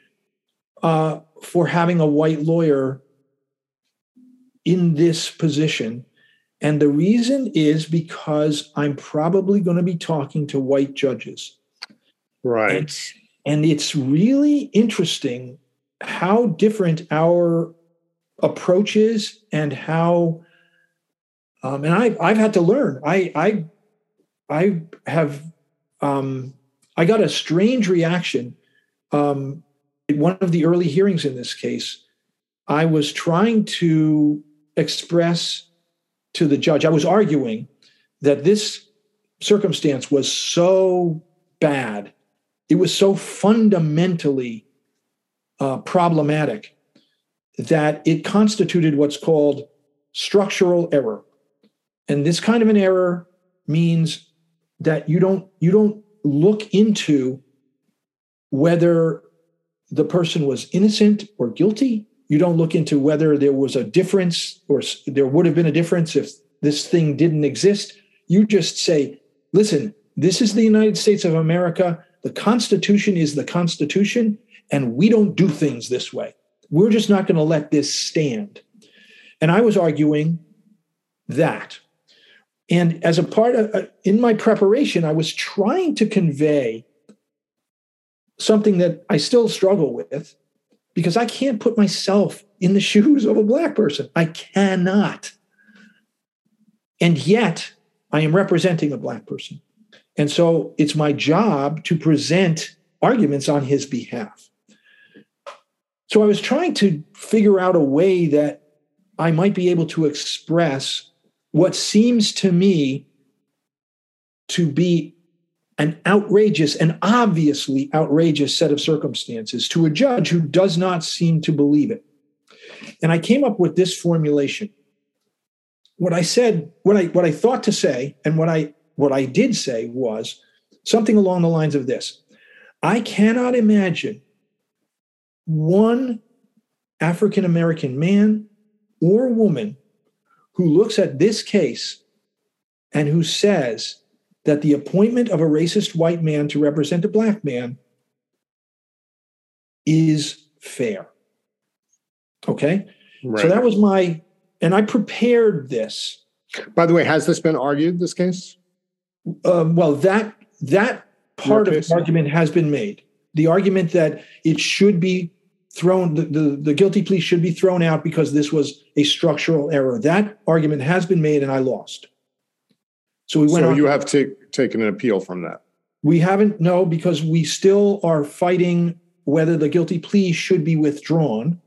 Speaker 2: uh, for having a white lawyer in this position. And the reason is because I'm probably going to be talking to white judges.
Speaker 1: Right.
Speaker 2: And, and it's really interesting how different our approach is and how um, and I, I've had to learn. I I I have um, I got a strange reaction um, one of the early hearings in this case. I was trying to express to the judge, I was arguing that this circumstance was so bad, it was so fundamentally uh, problematic that it constituted what's called structural error. And this kind of an error means that you don't you don't look into whether the person was innocent or guilty you don't look into whether there was a difference or there would have been a difference if this thing didn't exist. You just say, listen, this is the United States of America. The Constitution is the Constitution, and we don't do things this way. We're just not going to let this stand. And I was arguing that. And as a part of, uh, in my preparation, I was trying to convey something that I still struggle with, because I can't put myself in the (laughs) shoes of a black person. I cannot. And yet, I am representing a black person. And so it's my job to present arguments on his behalf. So I was trying to figure out a way that I might be able to express what seems to me to be an outrageous and obviously outrageous set of circumstances to a judge who does not seem to believe it. And I came up with this formulation. What I said, what I what I thought to say, and what I what I did say was something along the lines of this. I cannot imagine one African American man or woman who looks at this case and who says that the appointment of a racist white man to represent a black man is fair. Okay? Right. So that was my, and I prepared this.
Speaker 1: By the way, has this been argued, this case?
Speaker 2: Um, well, that that part of the argument has been made. The argument that it should be thrown, the, the, the guilty plea should be thrown out because this was a structural error. That argument has been made, and I lost.
Speaker 1: So we went. So on. you have to, taken an appeal from that.
Speaker 2: We haven't, no, because we still are fighting whether the guilty plea should be withdrawn.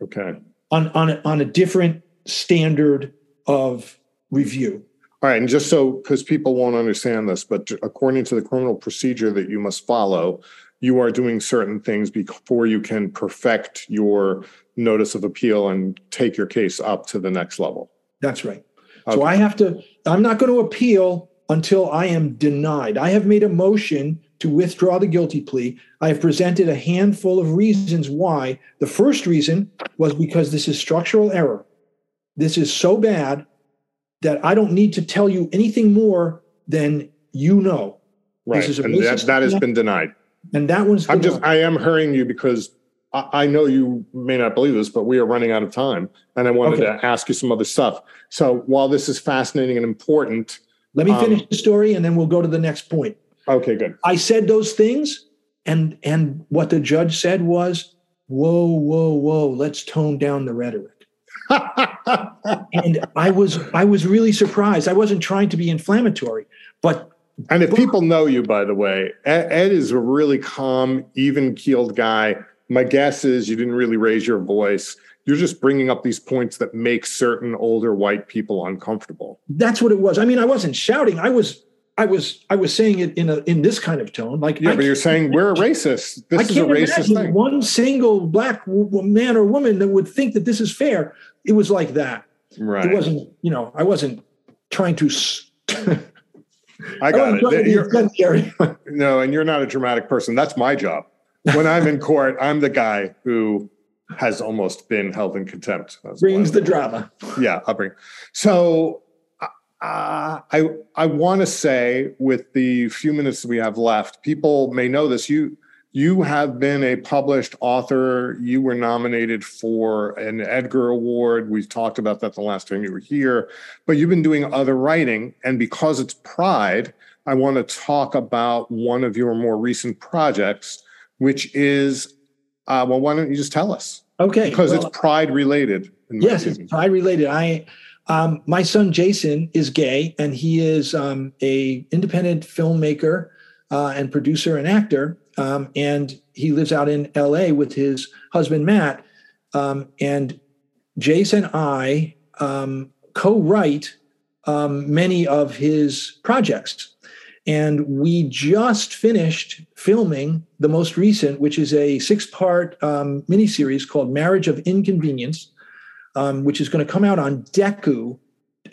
Speaker 1: Okay.
Speaker 2: On on a, on a different standard of review.
Speaker 1: All right, and just so because people won't understand this, but according to the criminal procedure that you must follow, you are doing certain things before you can perfect your notice of appeal and take your case up to the next level.
Speaker 2: That's right. Okay. So I have to, I'm not going to appeal until I am denied. I have made a motion to withdraw the guilty plea. I have presented a handful of reasons why. The first reason was because this is structural error. This is so bad that I don't need to tell you anything more than you know.
Speaker 1: Right. and that, that has been denied.
Speaker 2: And that one's.
Speaker 1: I'm just. I am hurrying you because I, I, know you may not believe this, but we are running out of time, and I wanted okay. to ask you some other stuff. So while this is fascinating and important,
Speaker 2: let me um, finish the story, and then we'll go to the next point.
Speaker 1: Okay, good.
Speaker 2: I said those things, and and what the judge said was, "Whoa, whoa, whoa! Let's tone down the rhetoric." (laughs) and I was I was really surprised. I wasn't trying to be inflammatory, but
Speaker 1: and if people know you, by the way, Ed, Ed is a really calm, even keeled guy. My guess is you didn't really raise your voice. You're just bringing up these points that make certain older white people uncomfortable.
Speaker 2: That's what it was. I mean, I wasn't shouting. I was I was I was saying it in a in this kind of tone, like
Speaker 1: yeah, I but you're saying we're a racist. This I is a racist thing.
Speaker 2: One single black man or woman that would think that this is fair. It was like that.
Speaker 1: Right.
Speaker 2: It wasn't. You know, I wasn't trying to. (laughs)
Speaker 1: I got I it. (laughs) no, and you're not a dramatic person. That's my job. When I'm in court, I'm the guy who has almost been held in contempt.
Speaker 2: That's Brings the drama.
Speaker 1: Yeah, I'll bring. So uh, I I want to say, with the few minutes we have left, people may know this. You you have been a published author. You were nominated for an Edgar Award. We've talked about that the last time you were here. But you've been doing other writing, and because it's Pride, I want to talk about one of your more recent projects, which is uh, well, why don't you just tell us?
Speaker 2: Okay,
Speaker 1: because well, it's Pride related.
Speaker 2: Yes, it's Pride related. I um, my son Jason is gay, and he is um, a independent filmmaker uh, and producer and actor. Um, and he lives out in L.A. with his husband Matt. Um, and Jason and I um, co-write um, many of his projects. And we just finished filming the most recent, which is a six-part um, miniseries called "Marriage of Inconvenience." um, which is going to come out on Dekkoo.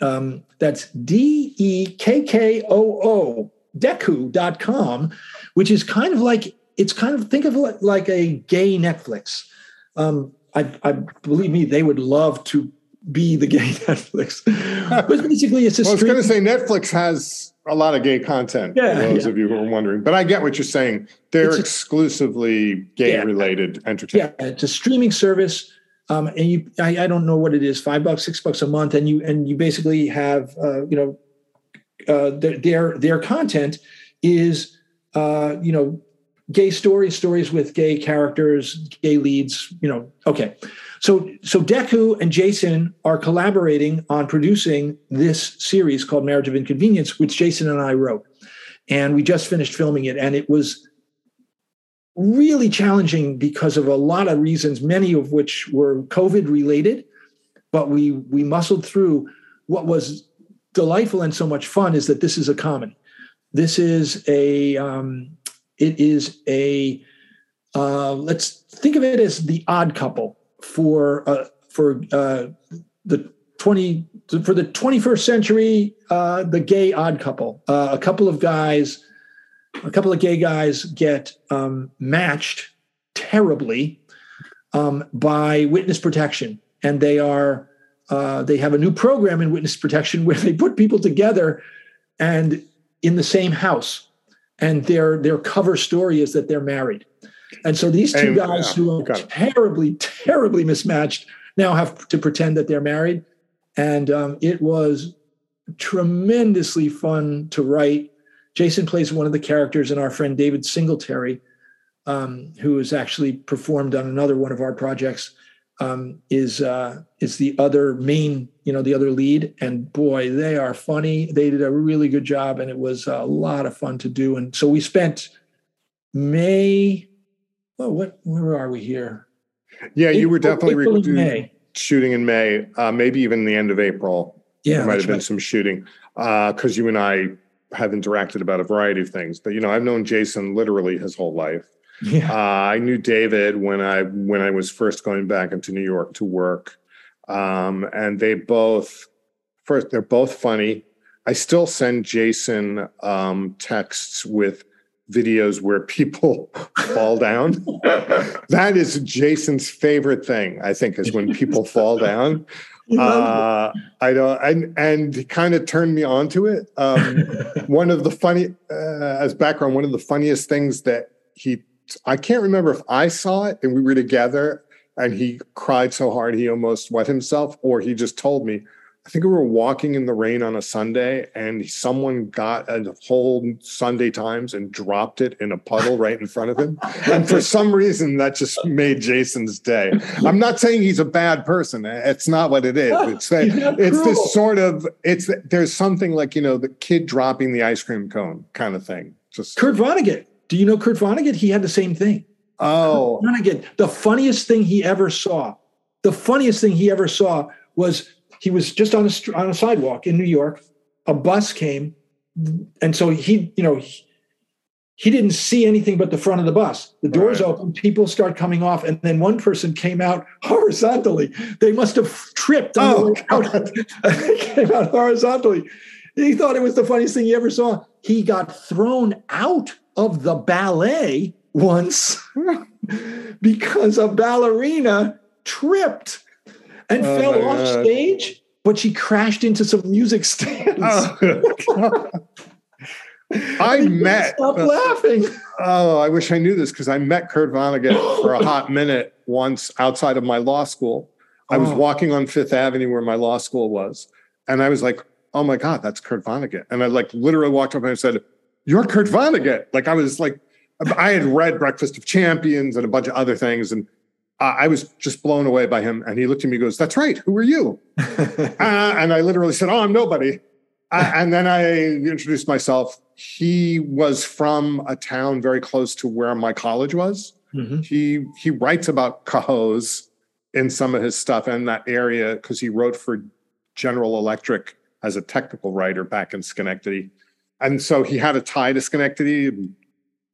Speaker 2: Um, that's D E K K O O, Dekkoo.com, which is kind of like, it's kind of, think of it like a gay Netflix. Um, I, I believe me, they would love to be the gay (laughs) Netflix. but basically, it's a.
Speaker 1: well, I was going to say Netflix has a lot of gay content. Yeah, for those yeah. of you who are wondering, but I get what you're saying. They're exclusively gay-related yeah. entertainment.
Speaker 2: Yeah, it's a streaming service um, and you I, I, don't know what it is five bucks six bucks a month and you and you basically have uh, you know uh, their, their their content is uh, you know gay stories stories with gay characters gay leads you know okay so so Dekkoo and Jason are collaborating on producing this series called Marriage of Inconvenience which Jason and I wrote and we just finished filming it and it was really challenging because of a lot of reasons, many of which were COVID related. But we we muscled through. What was delightful and so much fun is that this is a comedy. this is a um, it is a uh, let's think of it as the odd couple for uh, for uh, the 20 for the 21st century uh, the gay odd couple. Uh, a couple of guys a couple of gay guys get um, matched terribly um, by witness protection. And they are uh, they have a new program in witness protection (laughs) where they put people together and in the same house. And their their cover story is that they're married and so these two guys yeah, who are terribly terribly mismatched now have to pretend that they're married and um, it was tremendously fun to write jason plays one of the characters and our friend david singletary um, who has actually performed on another one of our projects um, is uh, is the other main, you know, the other lead. And boy, they are funny. They did a really good job, and it was a lot of fun to do. And so we spent May. Oh, what? Where are we here?
Speaker 1: Yeah, you were definitely April May. shooting in May, uh, maybe even the end of April.
Speaker 2: Yeah,
Speaker 1: there might have been right. some shooting because uh, you and I have interacted about a variety of things. But you know, I've known Jason literally his whole life. Yeah. Uh, I knew David when I when I was first going back into New York to work, um, and they both first they're both funny. I still send Jason um, texts with videos where people (laughs) fall down. that is Jason's favorite thing. I think is when people fall down. (laughs) Uh, I don't, and and kind of turned me onto it. Um, (laughs) one of the funny, uh, as background, one of the funniest things that he I can't remember if I saw it and we were together and he cried so hard he almost wet himself, or he just told me. I think we were walking in the rain on a Sunday and someone got a whole Sunday Times and dropped it in a puddle right in front of him. And for some reason, that just made Jason's day. I'm not saying he's a bad person. It's not what it is. It's, that, it's this sort of, it's, there's something like, you know, the kid dropping the ice cream cone kind of thing. Just
Speaker 2: Kurt Vonnegut. Do you know Kurt Vonnegut? He had the same thing.
Speaker 1: Oh,
Speaker 2: Kurt Vonnegut. The funniest thing he ever saw. The funniest thing he ever saw was he was just on a on a sidewalk in New York. A bus came, and so he, you know, he, he didn't see anything but the front of the bus. The doors right. open, people start coming off, and then one person came out horizontally. They must have tripped on oh, the out. they (laughs) came out horizontally. He thought it was the funniest thing he ever saw. He got thrown out of the ballet once (laughs) because a ballerina tripped and oh fell off God. stage, but she crashed into some music (laughs) stands. Oh, (laughs)
Speaker 1: I met.
Speaker 2: Stop uh, laughing.
Speaker 1: Oh, I wish I knew this because I met Kurt Vonnegut for a (gasps) hot minute once outside of my law school. I was oh. walking on Fifth Avenue where my law school was, and I was like, "Oh my God, that's Kurt Vonnegut!" And I like literally walked up and I said, you're Kurt Vonnegut. Like I was like, I had read Breakfast of Champions and a bunch of other things, and I was just blown away by him. And he looked at me, and goes, "That's right. Who are you?" (laughs) uh, and I literally said, "Oh, I'm nobody." Uh, (laughs) and then I introduced myself. He was from a town very close to where my college was. Mm-hmm. He he writes about Cohoes in some of his stuff in that area because he wrote for General Electric as a technical writer back in Schenectady. And so he had a tie to Schenectady.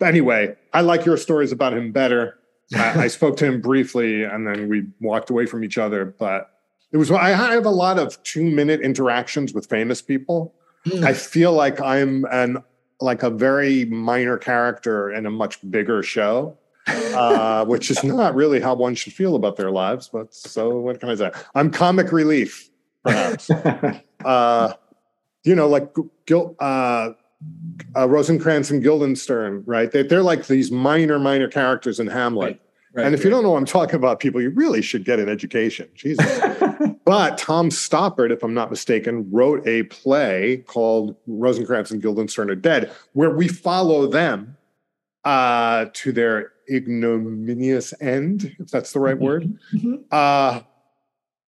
Speaker 1: Anyway, I like your stories about him better. I, I spoke to him briefly and then we walked away from each other. But it was, I have a lot of two minute interactions with famous people. Mm. I feel like I'm an, like a very minor character in a much bigger show. uh, (laughs) which is not really how one should feel about their lives. But so, what can I say? I'm comic relief, perhaps. (laughs) uh, you know, like Gil, uh, uh, Rosencrantz and Guildenstern, right? They, are like these minor, minor characters in Hamlet. Right, right, and if right. you don't know what I'm talking about, people, you really should get an education. Jesus. (laughs) but Tom Stoppard, if I'm not mistaken, wrote a play called Rosencrantz and Guildenstern are Dead, where we follow them uh, to their ignominious end, if that's the right mm-hmm. word. Mm-hmm. Uh,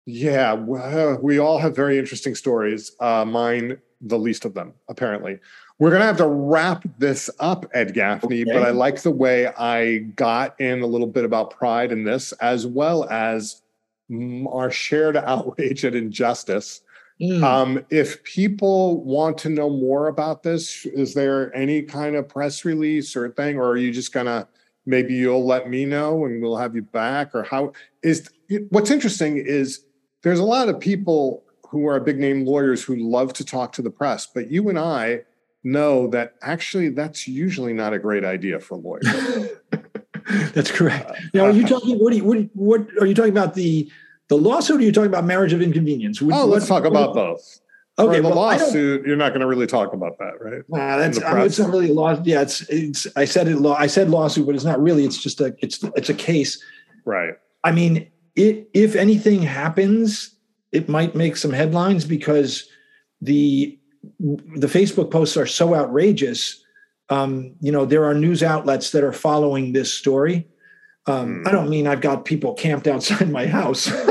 Speaker 1: yeah, well, we all have very interesting stories. Uh, mine, the least of them, apparently. We're going to have to wrap this up, Ed Gaffney, okay. but I like the way I got in a little bit about pride in this, as well as our shared (laughs) outrage at injustice Mm. Um, if people want to know more about this, is there any kind of press release or thing, or are you just gonna maybe you'll let me know and we'll have you back, or how is what's interesting is there's a lot of people who are big name lawyers who love to talk to the press, but you and I know that actually that's usually not a great idea for lawyers. (laughs)
Speaker 2: that's correct. Uh, now, are you uh, talking? What, you, what, what are you talking about? The the lawsuit? Or are you talking about marriage of inconvenience?
Speaker 1: What, oh, let's talk about both. Okay, For the well, lawsuit, you're not going to really talk about that, right?
Speaker 2: Nah, that's I mean, it's not really a law. Yeah, it's it's. I said it. Law. I said lawsuit, but it's not really. It's just a. It's it's a case.
Speaker 1: Right.
Speaker 2: I mean, it, if anything happens, it might make some headlines because the the Facebook posts are so outrageous. Um, you know, there are news outlets that are following this story. Um, I don't mean I've got people camped outside my house. (laughs)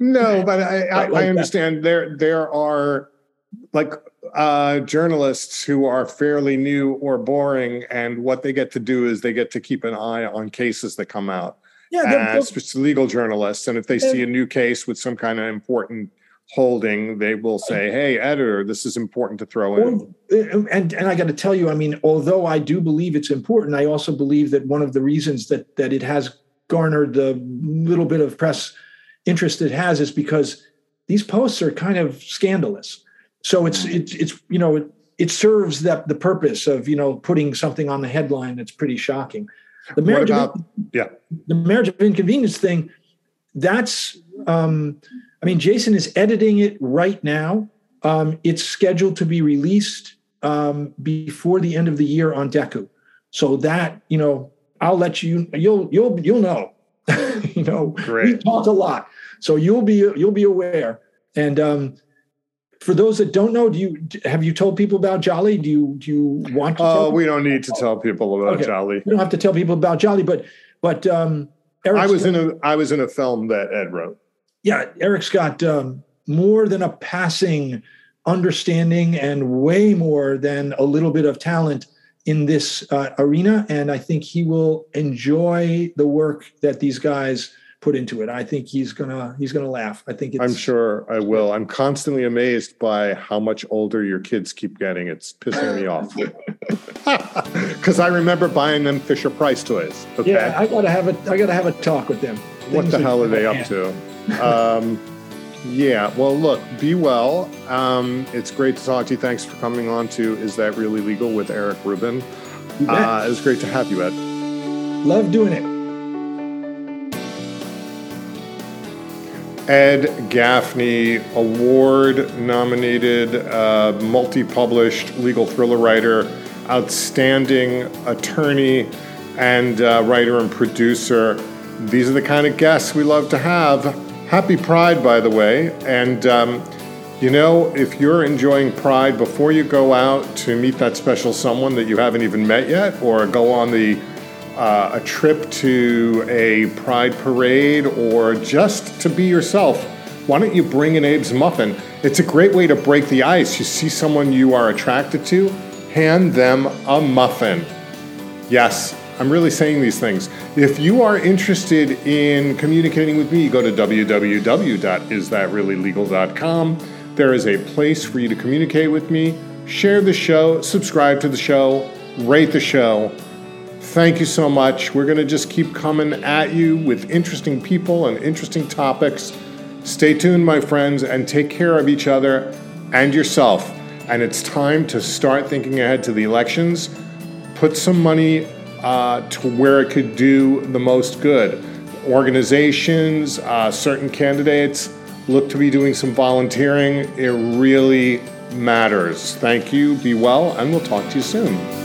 Speaker 1: no, but I, I, like I understand that. there there are like uh, journalists who are fairly new or boring, and what they get to do is they get to keep an eye on cases that come out. Yeah, they're, as legal journalists, and if they see a new case with some kind of important holding, they will say, "Hey, editor, this is important to throw in."
Speaker 2: And and I got to tell you, I mean, although I do believe it's important, I also believe that one of the reasons that that it has garnered the little bit of press interest it has is because these posts are kind of scandalous. So it's mm. it's it's you know it, it serves that the purpose of you know putting something on the headline that's pretty shocking. The marriage about, of,
Speaker 1: yeah
Speaker 2: the marriage of inconvenience thing. That's um, I mean, Jason is editing it right now. Um, it's scheduled to be released um, before the end of the year on Dekkoo. So that you know, I'll let you. You'll you'll you'll know. (laughs) you know, Great. we talk a lot, so you'll be you'll be aware. And um, for those that don't know, do you have you told people about Jolly? Do you do you want to?
Speaker 1: Oh, we don't need to tell people about okay. Jolly.
Speaker 2: We don't have to tell people about Jolly, but but um,
Speaker 1: I was in a I was in a film that Ed wrote
Speaker 2: yeah, Eric's got um, more than a passing understanding and way more than a little bit of talent in this uh, arena. And I think he will enjoy the work that these guys put into it. I think he's gonna he's gonna laugh. I think
Speaker 1: I'm sure I will. I'm constantly amazed by how much older your kids keep getting. It's pissing me off. (laughs) (laughs) Because I remember buying them Fisher Price toys. Okay?
Speaker 2: Yeah, I gotta have a I gotta have a talk with them.
Speaker 1: What the hell are they up to? Um, yeah. Well, look, be well. Um, it's great to talk to you. Thanks for coming on to Is That Really Legal with Eric Rubin. Uh, it was great to have you, Ed.
Speaker 2: Love doing it.
Speaker 1: Ed Gaffney, award nominated, uh, multi published legal thriller writer, outstanding attorney, and uh, writer and producer. These are the kind of guests we love to have. Happy Pride, by the way. And, um, you know, if you're enjoying Pride before you go out to meet that special someone that you haven't even met yet, or go on the uh, a trip to a Pride parade, or just to be yourself, why don't you bring an Abe's muffin? It's a great way to break the ice. You see someone you are attracted to, hand them a muffin. Yes, I'm really saying these things. If you are interested in communicating with me, go to www.isthatreallylegal.com. There is a place for you to communicate with me. Share the show, subscribe to the show, rate the show. Thank you so much. We're going to just keep coming at you with interesting people and interesting topics. Stay tuned, my friends, and take care of each other and yourself. And it's time to start thinking ahead to the elections. Put some money uh, to where it could do the most good. Organizations, uh, certain candidates look to be doing some volunteering. It really matters. Thank you, be well, and we'll talk to you soon.